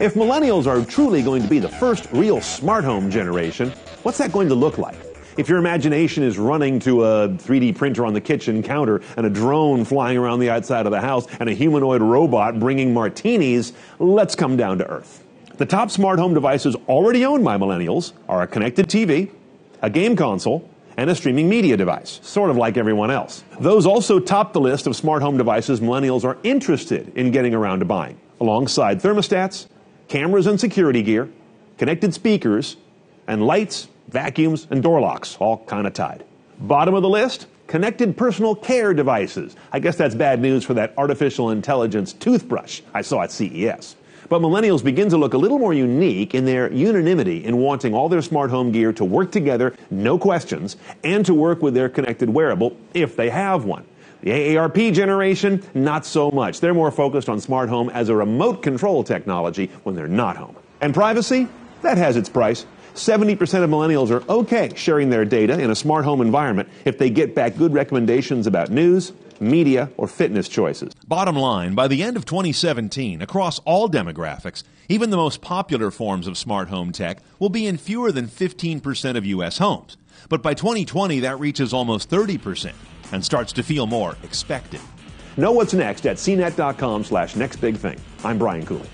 If millennials are truly going to be the first real smart home generation, what's that going to look like? If your imagination is running to a 3D printer on the kitchen counter and a drone flying around the outside of the house and a humanoid robot bringing martinis, let's come down to earth. The top smart home devices already owned by millennials are a connected TV, a game console, and a streaming media device, sort of like everyone else. Those also top the list of smart home devices millennials are interested in getting around to buying, alongside thermostats, cameras and security gear, connected speakers, and lights, vacuums, and door locks, all kind of tied. Bottom of the list, connected personal care devices. I guess that's bad news for that artificial intelligence toothbrush I saw at CES. But millennials begin to look a little more unique in their unanimity in wanting all their smart home gear to work together, no questions, and to work with their connected wearable if they have one. The AARP generation, not so much. They're more focused on smart home as a remote control technology when they're not home. And privacy? That has its price. 70% of millennials are okay sharing their data in a smart home environment if they get back good recommendations about news, media, or fitness choices. Bottom line, by the end of 2017, across all demographics, even the most popular forms of smart home tech will be in fewer than 15% of U.S. homes. But by 2020, that reaches almost 30% and starts to feel more expected. Know what's next at cnet.com slash next big thing. I'm Brian Cooley.